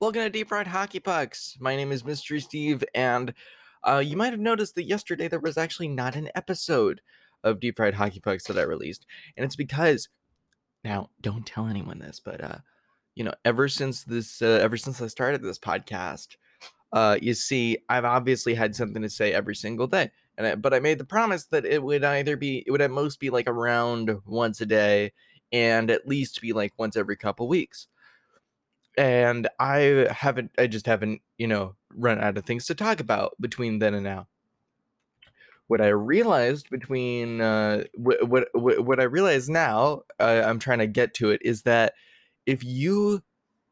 Welcome to Deep Fried Hockey Pucks. My name is Mystery Steve, and uh, you might have noticed that yesterday there was actually not an episode of Deep Fried Hockey Pucks that I released, and it's because now don't tell anyone this, but uh, you know, ever since this, uh, ever since I started this podcast, uh, you see, I've obviously had something to say every single day, and I, but I made the promise that it would either be, it would at most be like around once a day, and at least be like once every couple weeks and I haven't, I just haven't, you know, run out of things to talk about between then and now. What I realized between, uh, what, what, what I realize now, uh, I'm trying to get to it, is that if you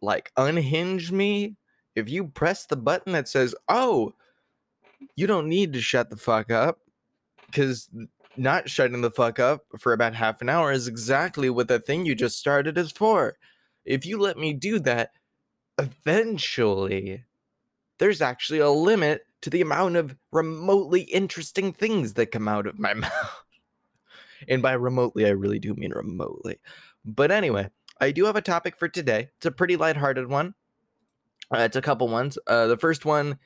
like unhinge me, if you press the button that says, oh, you don't need to shut the fuck up, because not shutting the fuck up for about half an hour is exactly what the thing you just started is for if you let me do that, eventually there's actually a limit to the amount of remotely interesting things that come out of my mouth. and by remotely, I really do mean remotely. But anyway, I do have a topic for today. It's a pretty lighthearted one. Uh, it's a couple ones. Uh, the first one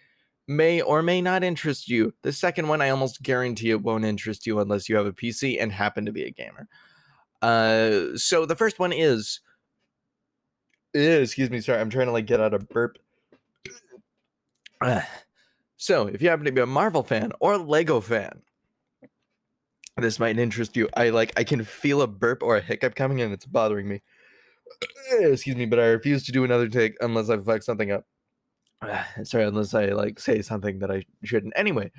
may or may not interest you. The second one, I almost guarantee it won't interest you unless you have a PC and happen to be a gamer. Uh, so the first one is Eh, excuse me, sorry. I'm trying to like get out of burp. so, if you happen to be a Marvel fan or a Lego fan, this might interest you. I like I can feel a burp or a hiccup coming and it's bothering me. Eh, excuse me, but I refuse to do another take unless I fuck something up. sorry, unless I like say something that I shouldn't. Anyway,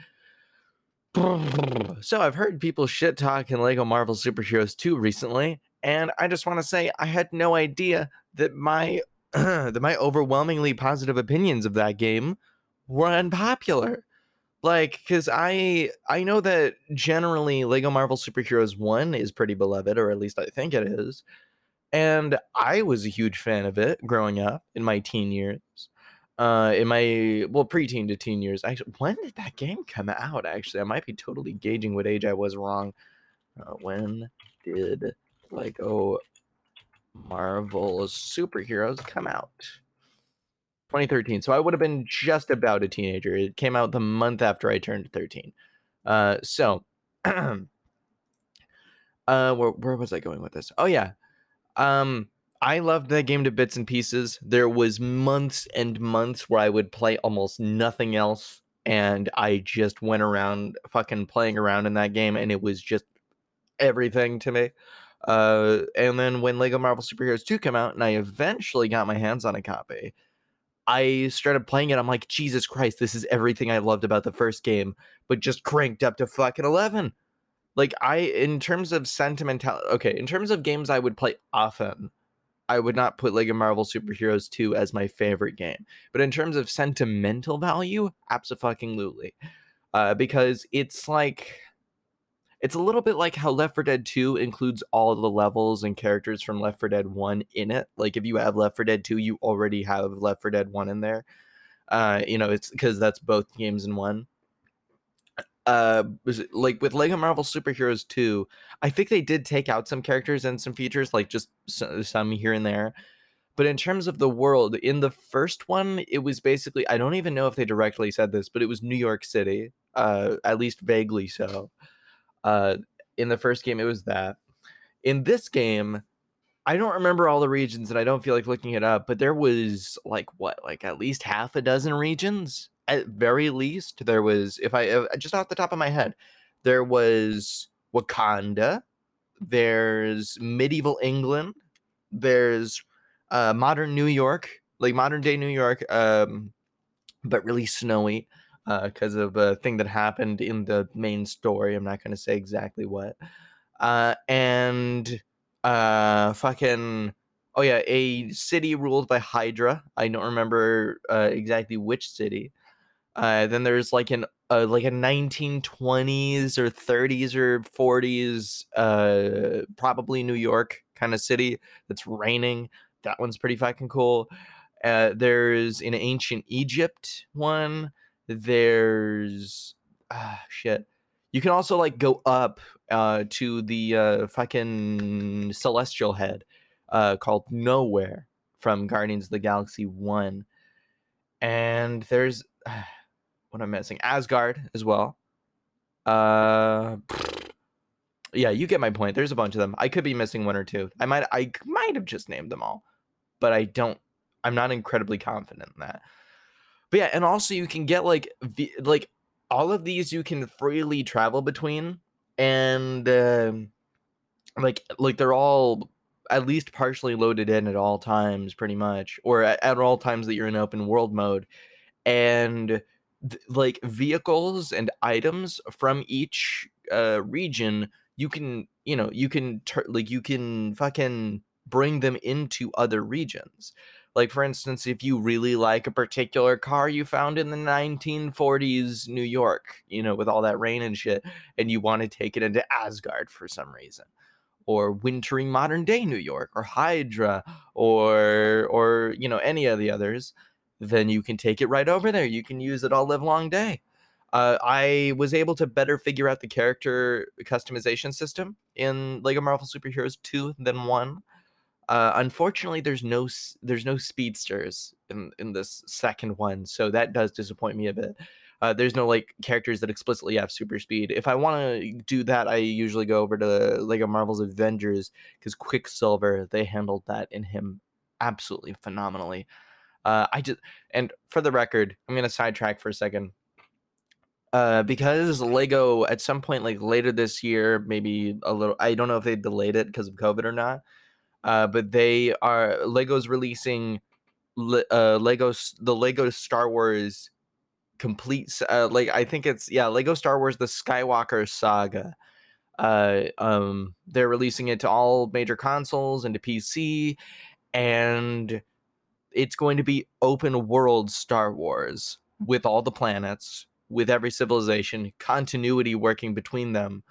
so I've heard people shit talk in Lego Marvel Superheroes 2 recently, and I just want to say I had no idea that my that my overwhelmingly positive opinions of that game were unpopular. Like, cause I I know that generally Lego Marvel Superheroes 1 is pretty beloved, or at least I think it is. And I was a huge fan of it growing up in my teen years. Uh, in my well preteen to teen years. Actually, when did that game come out? Actually, I might be totally gauging what age I was wrong. Uh, when did Lego Marvel superheroes come out? 2013. So I would have been just about a teenager. It came out the month after I turned 13. Uh, so, uh, where, where was I going with this? Oh yeah, um, I loved that game to bits and pieces. There was months and months where I would play almost nothing else, and I just went around fucking playing around in that game, and it was just everything to me. Uh, and then when Lego Marvel Superheroes 2 came out and I eventually got my hands on a copy, I started playing it. I'm like, Jesus Christ, this is everything I loved about the first game, but just cranked up to fucking 11. Like, I, in terms of sentimentality, okay, in terms of games I would play often, I would not put Lego Marvel Superheroes 2 as my favorite game. But in terms of sentimental value, absolutely. Uh, because it's like it's a little bit like how Left 4 Dead 2 includes all the levels and characters from Left 4 Dead 1 in it. Like if you have Left 4 Dead 2, you already have Left 4 Dead 1 in there. Uh, you know, it's because that's both games in one. Uh, like with Lego Marvel Superheroes 2, I think they did take out some characters and some features, like just some here and there. But in terms of the world, in the first one, it was basically I don't even know if they directly said this, but it was New York City, uh, at least vaguely so. Uh, in the first game, it was that. In this game, I don't remember all the regions and I don't feel like looking it up, but there was like what, like at least half a dozen regions at very least. There was, if I uh, just off the top of my head, there was Wakanda, there's medieval England, there's uh, modern New York, like modern day New York, um, but really snowy because uh, of a thing that happened in the main story. I'm not going to say exactly what. Uh, and uh, fucking oh yeah, a city ruled by Hydra. I don't remember uh, exactly which city. Uh, then there's like an uh, like a 1920s or 30s or 40s, uh, probably New York kind of city that's raining. That one's pretty fucking cool. There's an ancient Egypt one. There's ah shit. You can also like go up uh to the uh fucking celestial head uh called Knowhere from Guardians of the Galaxy 1. and there's what I'm missing Asgard as well. Uh, yeah, you get my point. There's a bunch of them. I could be missing one or two. I might I might have just named them all, but I don't. I'm not incredibly confident in that. But yeah, and also you can get like like all of these you can freely travel between, and uh, like like they're all at least partially loaded in at all times, pretty much, or at, at all times that you're in open world mode, and th- like vehicles and items from each uh, region you can you know you can tur- like you can fucking bring them into other regions like for instance if you really like a particular car you found in the 1940s new york you know with all that rain and shit and you want to take it into asgard for some reason or wintry modern day new york or hydra or or you know any of the others then you can take it right over there you can use it all live long day uh, I was able to better figure out the character customization system in Lego Marvel Superheroes 2 than 1. Uh, unfortunately, there's no there's no speedsters in, in this second one, so that does disappoint me a bit. Uh, there's no like characters that explicitly have super speed. If I want to do that, I usually go over to Lego Marvel's Avengers because Quicksilver they handled that in him absolutely phenomenally. Uh, I just and for the record, I'm gonna sidetrack for a second uh, because Lego at some point like later this year, maybe a little. I don't know if they delayed it because of COVID or not. Uh, but they are Lego's releasing uh, Legos the Lego Star Wars complete. Uh, like I think it's yeah, Lego Star Wars the Skywalker Saga. Uh, um, they're releasing it to all major consoles and to PC, and it's going to be open world Star Wars with all the planets with every civilization, continuity working between them.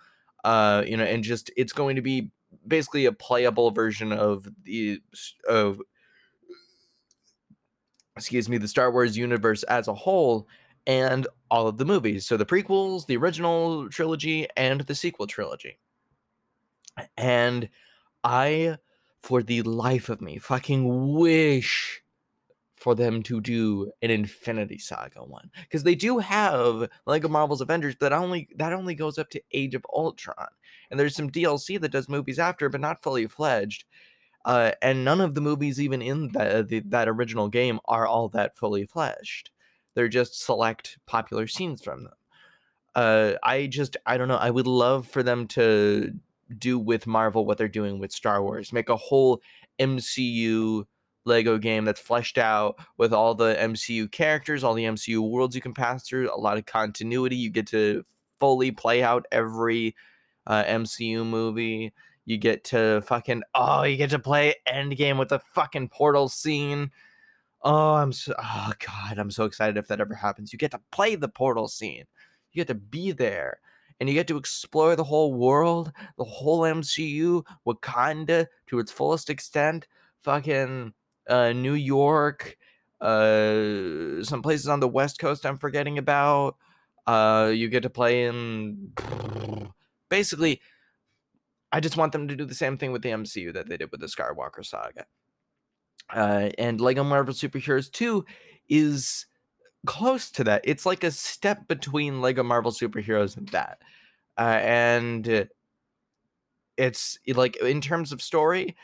Uh, you know, and just it's going to be basically a playable version of the of excuse me, the Star Wars universe as a whole and all of the movies. So the prequels, the original trilogy, and the sequel trilogy. And I, for the life of me, fucking wish for them to do an Infinity Saga one because they do have Lego Marvel's Avengers, but that only that only goes up to Age of Ultron, and there's some DLC that does movies after, but not fully fledged. Uh, and none of the movies, even in the, the, that original game, are all that fully fleshed. They're just select popular scenes from them. Uh, I just I don't know. I would love for them to do with Marvel what they're doing with Star Wars, make a whole MCU Lego game that's fleshed out with all the MCU characters, all the MCU worlds you can pass through, a lot of continuity. You get to fully play out every uh, MCU movie. You get to fucking oh, you get to play Endgame with the fucking portal scene. Oh, I'm so oh god, I'm so excited if that ever happens. You get to play the portal scene. You get to be there. And you get to explore the whole world, the whole MCU, Wakanda to its fullest extent. Fucking uh, New York, uh, some places on the West Coast I'm forgetting about. Uh, you get to play in basically. I just want them to do the same thing with the MCU that they did with the Skywalker saga. Uh, and Lego Marvel Superheroes 2 is close to that. It's like a step between Lego Marvel Superheroes and that. Uh, and it's like in terms of story,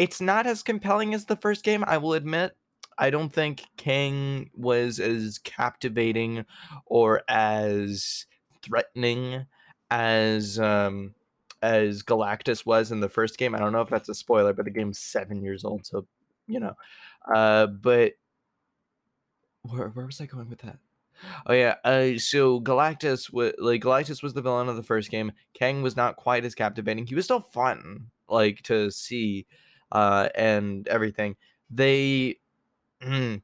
it's not as compelling as the first game, I will admit. I don't think Kang was as captivating or as threatening as um as Galactus was in the first game. I don't know if that's a spoiler, but the game's seven years old, so you know. Uh, but where where was I going with that? Oh yeah, uh, so Galactus was like Galactus was the villain of the first game. Kang was not quite as captivating. He was still fun, like to see, uh, and everything. They, mm,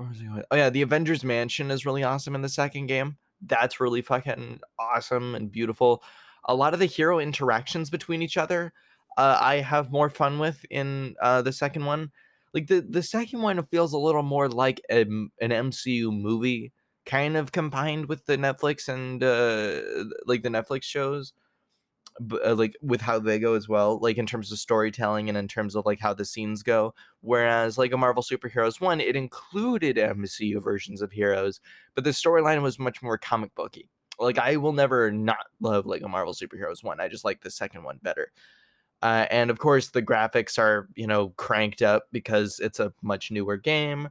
oh yeah, the Avengers Mansion is really awesome in the second game. That's really fucking awesome and beautiful. A lot of the hero interactions between each other, uh, I have more fun with in uh, the second one. Like the the second one feels a little more like a, an MCU movie, kind of combined with the Netflix and uh, like the Netflix shows uh, like with how they go as well, like in terms of storytelling and in terms of like how the scenes go. Whereas like a Marvel Superheroes one, it included MCU versions of heroes, but the storyline was much more comic booky. Like I will never not love like a Marvel Superheroes one. I just like the second one better. Uh, and of course, the graphics are you know cranked up because it's a much newer game.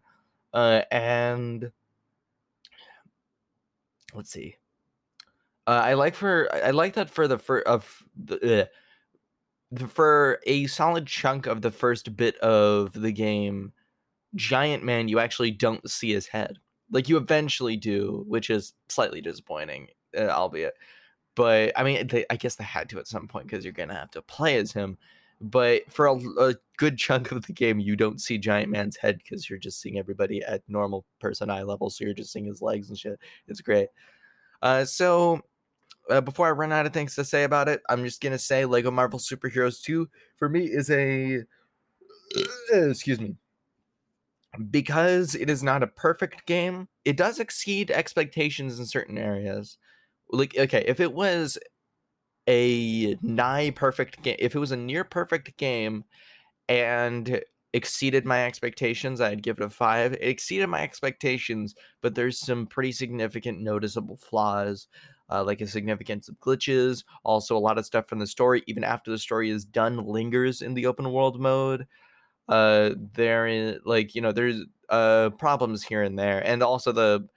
Uh, and let's see. Uh, I like for I like that for the for of the, for a solid chunk of the first bit of the game, Giant Man you actually don't see his head. Like you eventually do, which is slightly disappointing, uh, albeit. But I mean, they, I guess they had to at some point because you're gonna have to play as him. But for a, a good chunk of the game, you don't see Giant Man's head because you're just seeing everybody at normal person eye level. So you're just seeing his legs and shit. It's great. Uh, so uh, before I run out of things to say about it, I'm just gonna say Lego Marvel Superheroes 2 for me is a excuse me. Because it is not a perfect game, it does exceed expectations in certain areas. Like, okay, if it was a nigh perfect game, if it was a near perfect game and exceeded my expectations, I'd give it a five. It exceeded my expectations, but there's some pretty significant noticeable flaws uh, like a significance of glitches. Also, a lot of stuff from the story, even after the story is done, lingers in the open world mode. Uh, there is like you know there's uh problems here and there, and also the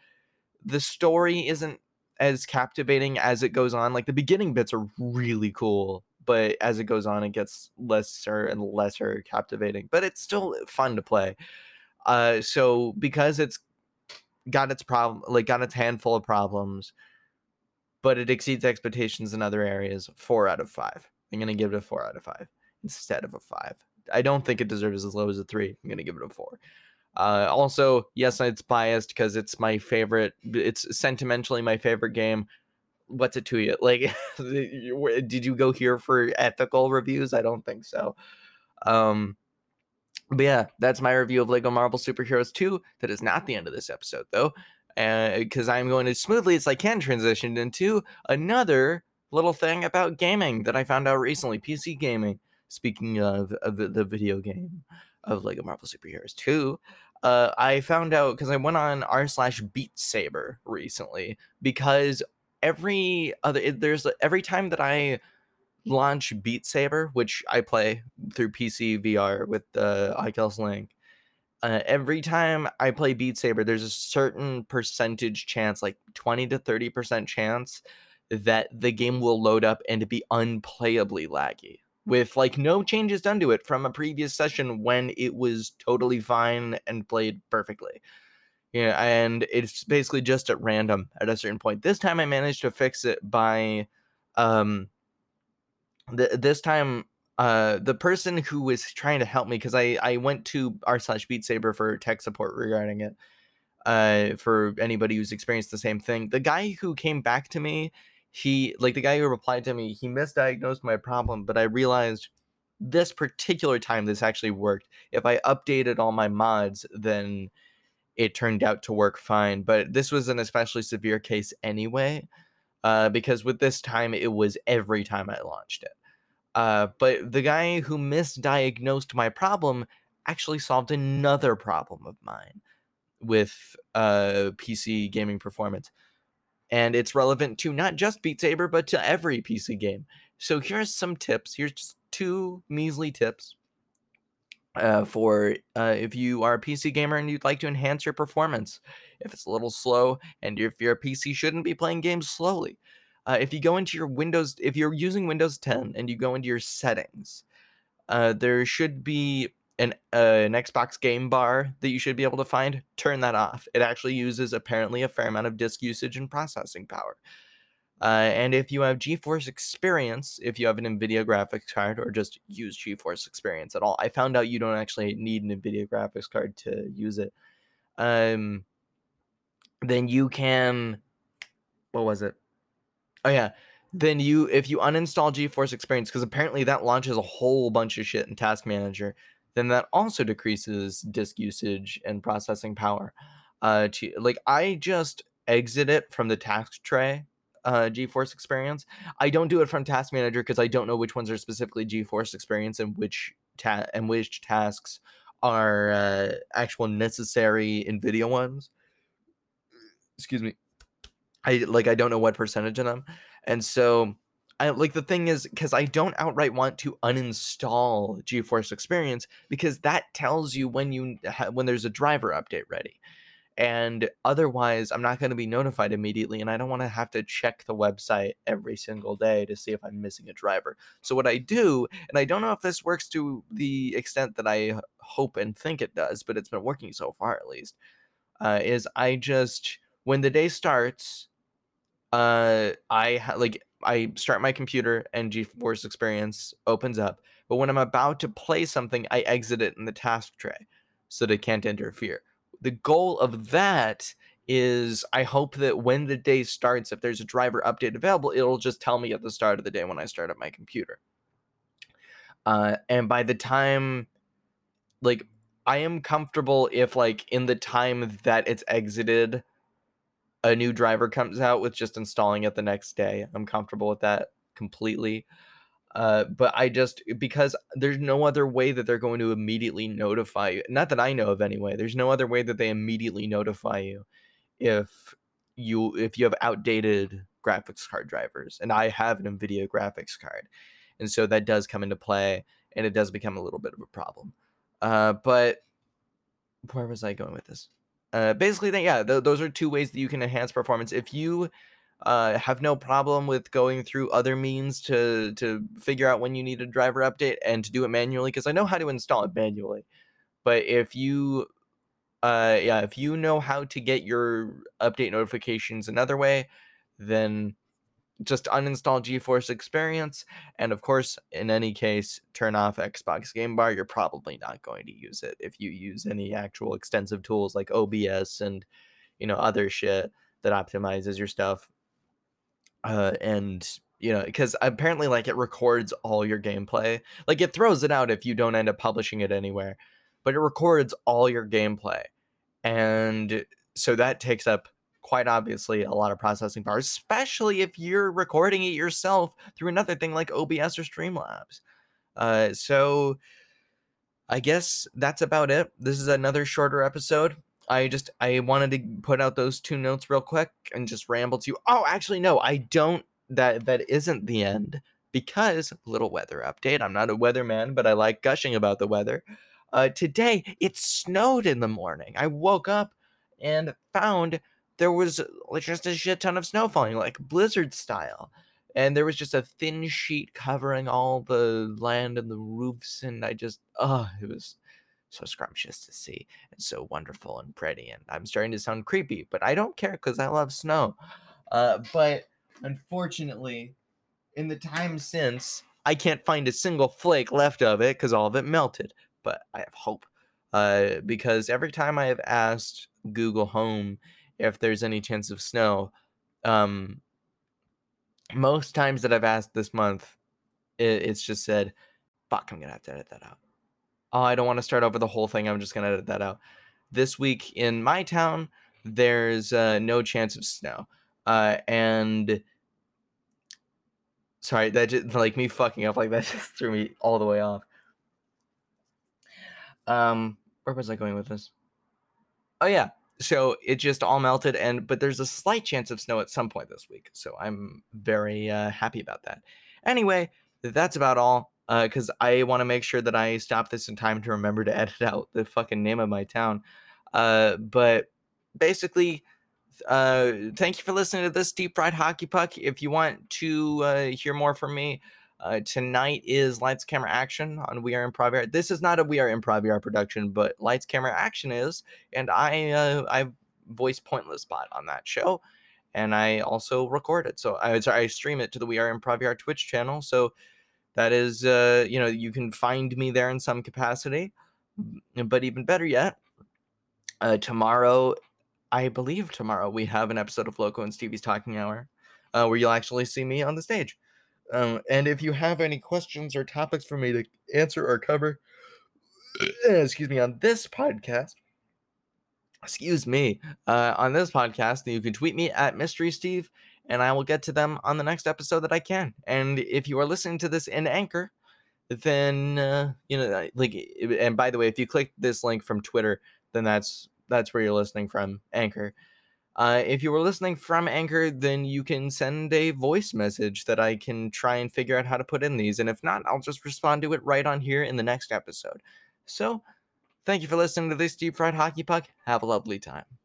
the story isn't as captivating as it goes on. Like the beginning bits are really cool, but as it goes on, it gets lesser and lesser captivating. But it's still fun to play. Uh, so because it's got its problem, like got its handful of problems, but it exceeds expectations in other areas. Four out of five. I'm gonna give it a four out of five instead of a five. I don't think it deserves as low as a three. I'm gonna give it a four. Uh, also, yes, it's biased because it's my favorite. It's sentimentally my favorite game. What's it to you? Like, did you go here for ethical reviews? I don't think so. Um, but yeah, that's my review of Lego Marvel Superheroes 2. That is not the end of this episode, though because uh, I'm going as smoothly as I can transition into another little thing about gaming that I found out recently PC gaming. Speaking of, of the, video game of Lego Marvel Superheroes 2, uh, I found out because I went on r slash Beat Saber recently because every other there's every time that I launch Beat Saber, which I play through PC VR with the Oculus link, uh, every time I play Beat Saber, there's a certain percentage chance, like 20 to 30% chance, that the game will load up and be unplayably laggy with like no changes done to it from a previous session when it was totally fine and played perfectly. Yeah, and it's basically just at random at a certain point. This time I managed to fix it by um th- this time uh, the person who was trying to help me because I I went to r slash Beat Saber for tech support regarding it. Uh, for anybody who's experienced the same thing, the guy who came back to me, he like the guy who replied to me, he misdiagnosed my problem, but I realized this particular time this actually worked. If I updated all my mods, then it turned out to work fine. But this was an especially severe case anyway, uh, because with this time it was every time I launched it. Uh, but the guy who misdiagnosed my problem actually solved another problem of mine with uh, PC gaming performance. And it's relevant to not just Beat Saber, but to every PC game. So here's some tips. Here's just two measly tips uh, for uh, if you are a PC gamer and you'd like to enhance your performance. If it's a little slow and if your PC shouldn't be playing games slowly, uh, if you go into your Windows, if you're using Windows 10 and you go into your settings, uh, there should be an uh, an Xbox game bar that you should be able to find. Turn that off. It actually uses apparently a fair amount of disk usage and processing power. Uh, and if you have GeForce Experience, if you have an NVIDIA graphics card or just use GeForce Experience at all, I found out you don't actually need an NVIDIA graphics card to use it. Um, then you can, what was it? Oh yeah. Then you if you uninstall GeForce Experience because apparently that launches a whole bunch of shit in Task Manager, then that also decreases disk usage and processing power. Uh, to like I just exit it from the task tray uh, GeForce Experience. I don't do it from Task Manager because I don't know which ones are specifically GeForce Experience and which ta- and which tasks are uh, actual necessary NVIDIA ones. Excuse me. I like I don't know what percentage of them, and so I like the thing is because I don't outright want to uninstall GeForce Experience because that tells you when you ha- when there's a driver update ready and otherwise i'm not going to be notified immediately and i don't want to have to check the website every single day to see if i'm missing a driver. So what i do and i don't know if this works to the extent that i hope and think it does but it's been working so far at least uh, is i just when the day starts uh i ha- like i start my computer and geforce experience opens up but when i'm about to play something i exit it in the task tray so they can't interfere the goal of that is I hope that when the day starts, if there's a driver update available, it'll just tell me at the start of the day when I start up my computer. Uh, and by the time, like, I am comfortable if, like, in the time that it's exited, a new driver comes out with just installing it the next day. I'm comfortable with that completely. Uh, but I just because there's no other way that they're going to immediately notify you. Not that I know of anyway. There's no other way that they immediately notify you if you if you have outdated graphics card drivers. And I have an Nvidia graphics card, and so that does come into play, and it does become a little bit of a problem. Uh, but where was I going with this? Uh, basically, yeah, th- those are two ways that you can enhance performance. If you uh, have no problem with going through other means to to figure out when you need a driver update and to do it manually because I know how to install it manually. But if you uh yeah, if you know how to get your update notifications another way, then just uninstall GeForce Experience and of course, in any case, turn off Xbox Game Bar. You're probably not going to use it if you use any actual extensive tools like OBS and you know other shit that optimizes your stuff uh, and you know because apparently like it records all your gameplay like it throws it out if you don't end up publishing it anywhere but it records all your gameplay and so that takes up quite obviously a lot of processing power especially if you're recording it yourself through another thing like obs or streamlabs uh, so i guess that's about it this is another shorter episode I just I wanted to put out those two notes real quick and just ramble to you. Oh, actually no, I don't that that isn't the end because little weather update. I'm not a weatherman, but I like gushing about the weather. Uh, today it snowed in the morning. I woke up and found there was just a shit ton of snow falling, like blizzard style. And there was just a thin sheet covering all the land and the roofs, and I just, oh, it was so scrumptious to see and so wonderful and pretty. And I'm starting to sound creepy, but I don't care because I love snow. Uh, but unfortunately, in the time since, I can't find a single flake left of it because all of it melted. But I have hope uh, because every time I have asked Google Home if there's any chance of snow, um, most times that I've asked this month, it, it's just said, "Fuck, I'm gonna have to edit that out." oh, I don't want to start over the whole thing. I'm just going to edit that out. This week in my town, there's uh, no chance of snow. Uh, and sorry, that just like me fucking up like that just threw me all the way off. Um, where was I going with this? Oh yeah, so it just all melted, and but there's a slight chance of snow at some point this week. So I'm very uh, happy about that. Anyway, that's about all because uh, I want to make sure that I stop this in time to remember to edit out the fucking name of my town. Uh, but basically, uh, thank you for listening to this deep fried hockey puck. If you want to uh, hear more from me, uh, tonight is Lights Camera Action on We Are Improv. This is not a We Are Improv Art production, but Lights Camera Action is, and I uh, I voice Pointless Bot on that show, and I also record it. So I sorry I stream it to the We Are Improv Art Twitch channel. So that is uh, you know you can find me there in some capacity but even better yet uh, tomorrow i believe tomorrow we have an episode of loco and stevie's talking hour uh, where you'll actually see me on the stage um, and if you have any questions or topics for me to answer or cover excuse me on this podcast excuse me uh, on this podcast you can tweet me at mystery steve and I will get to them on the next episode that I can. And if you are listening to this in Anchor, then uh, you know, like, and by the way, if you click this link from Twitter, then that's that's where you're listening from Anchor. Uh, if you were listening from Anchor, then you can send a voice message that I can try and figure out how to put in these. And if not, I'll just respond to it right on here in the next episode. So, thank you for listening to this Deep Fried Hockey Puck. Have a lovely time.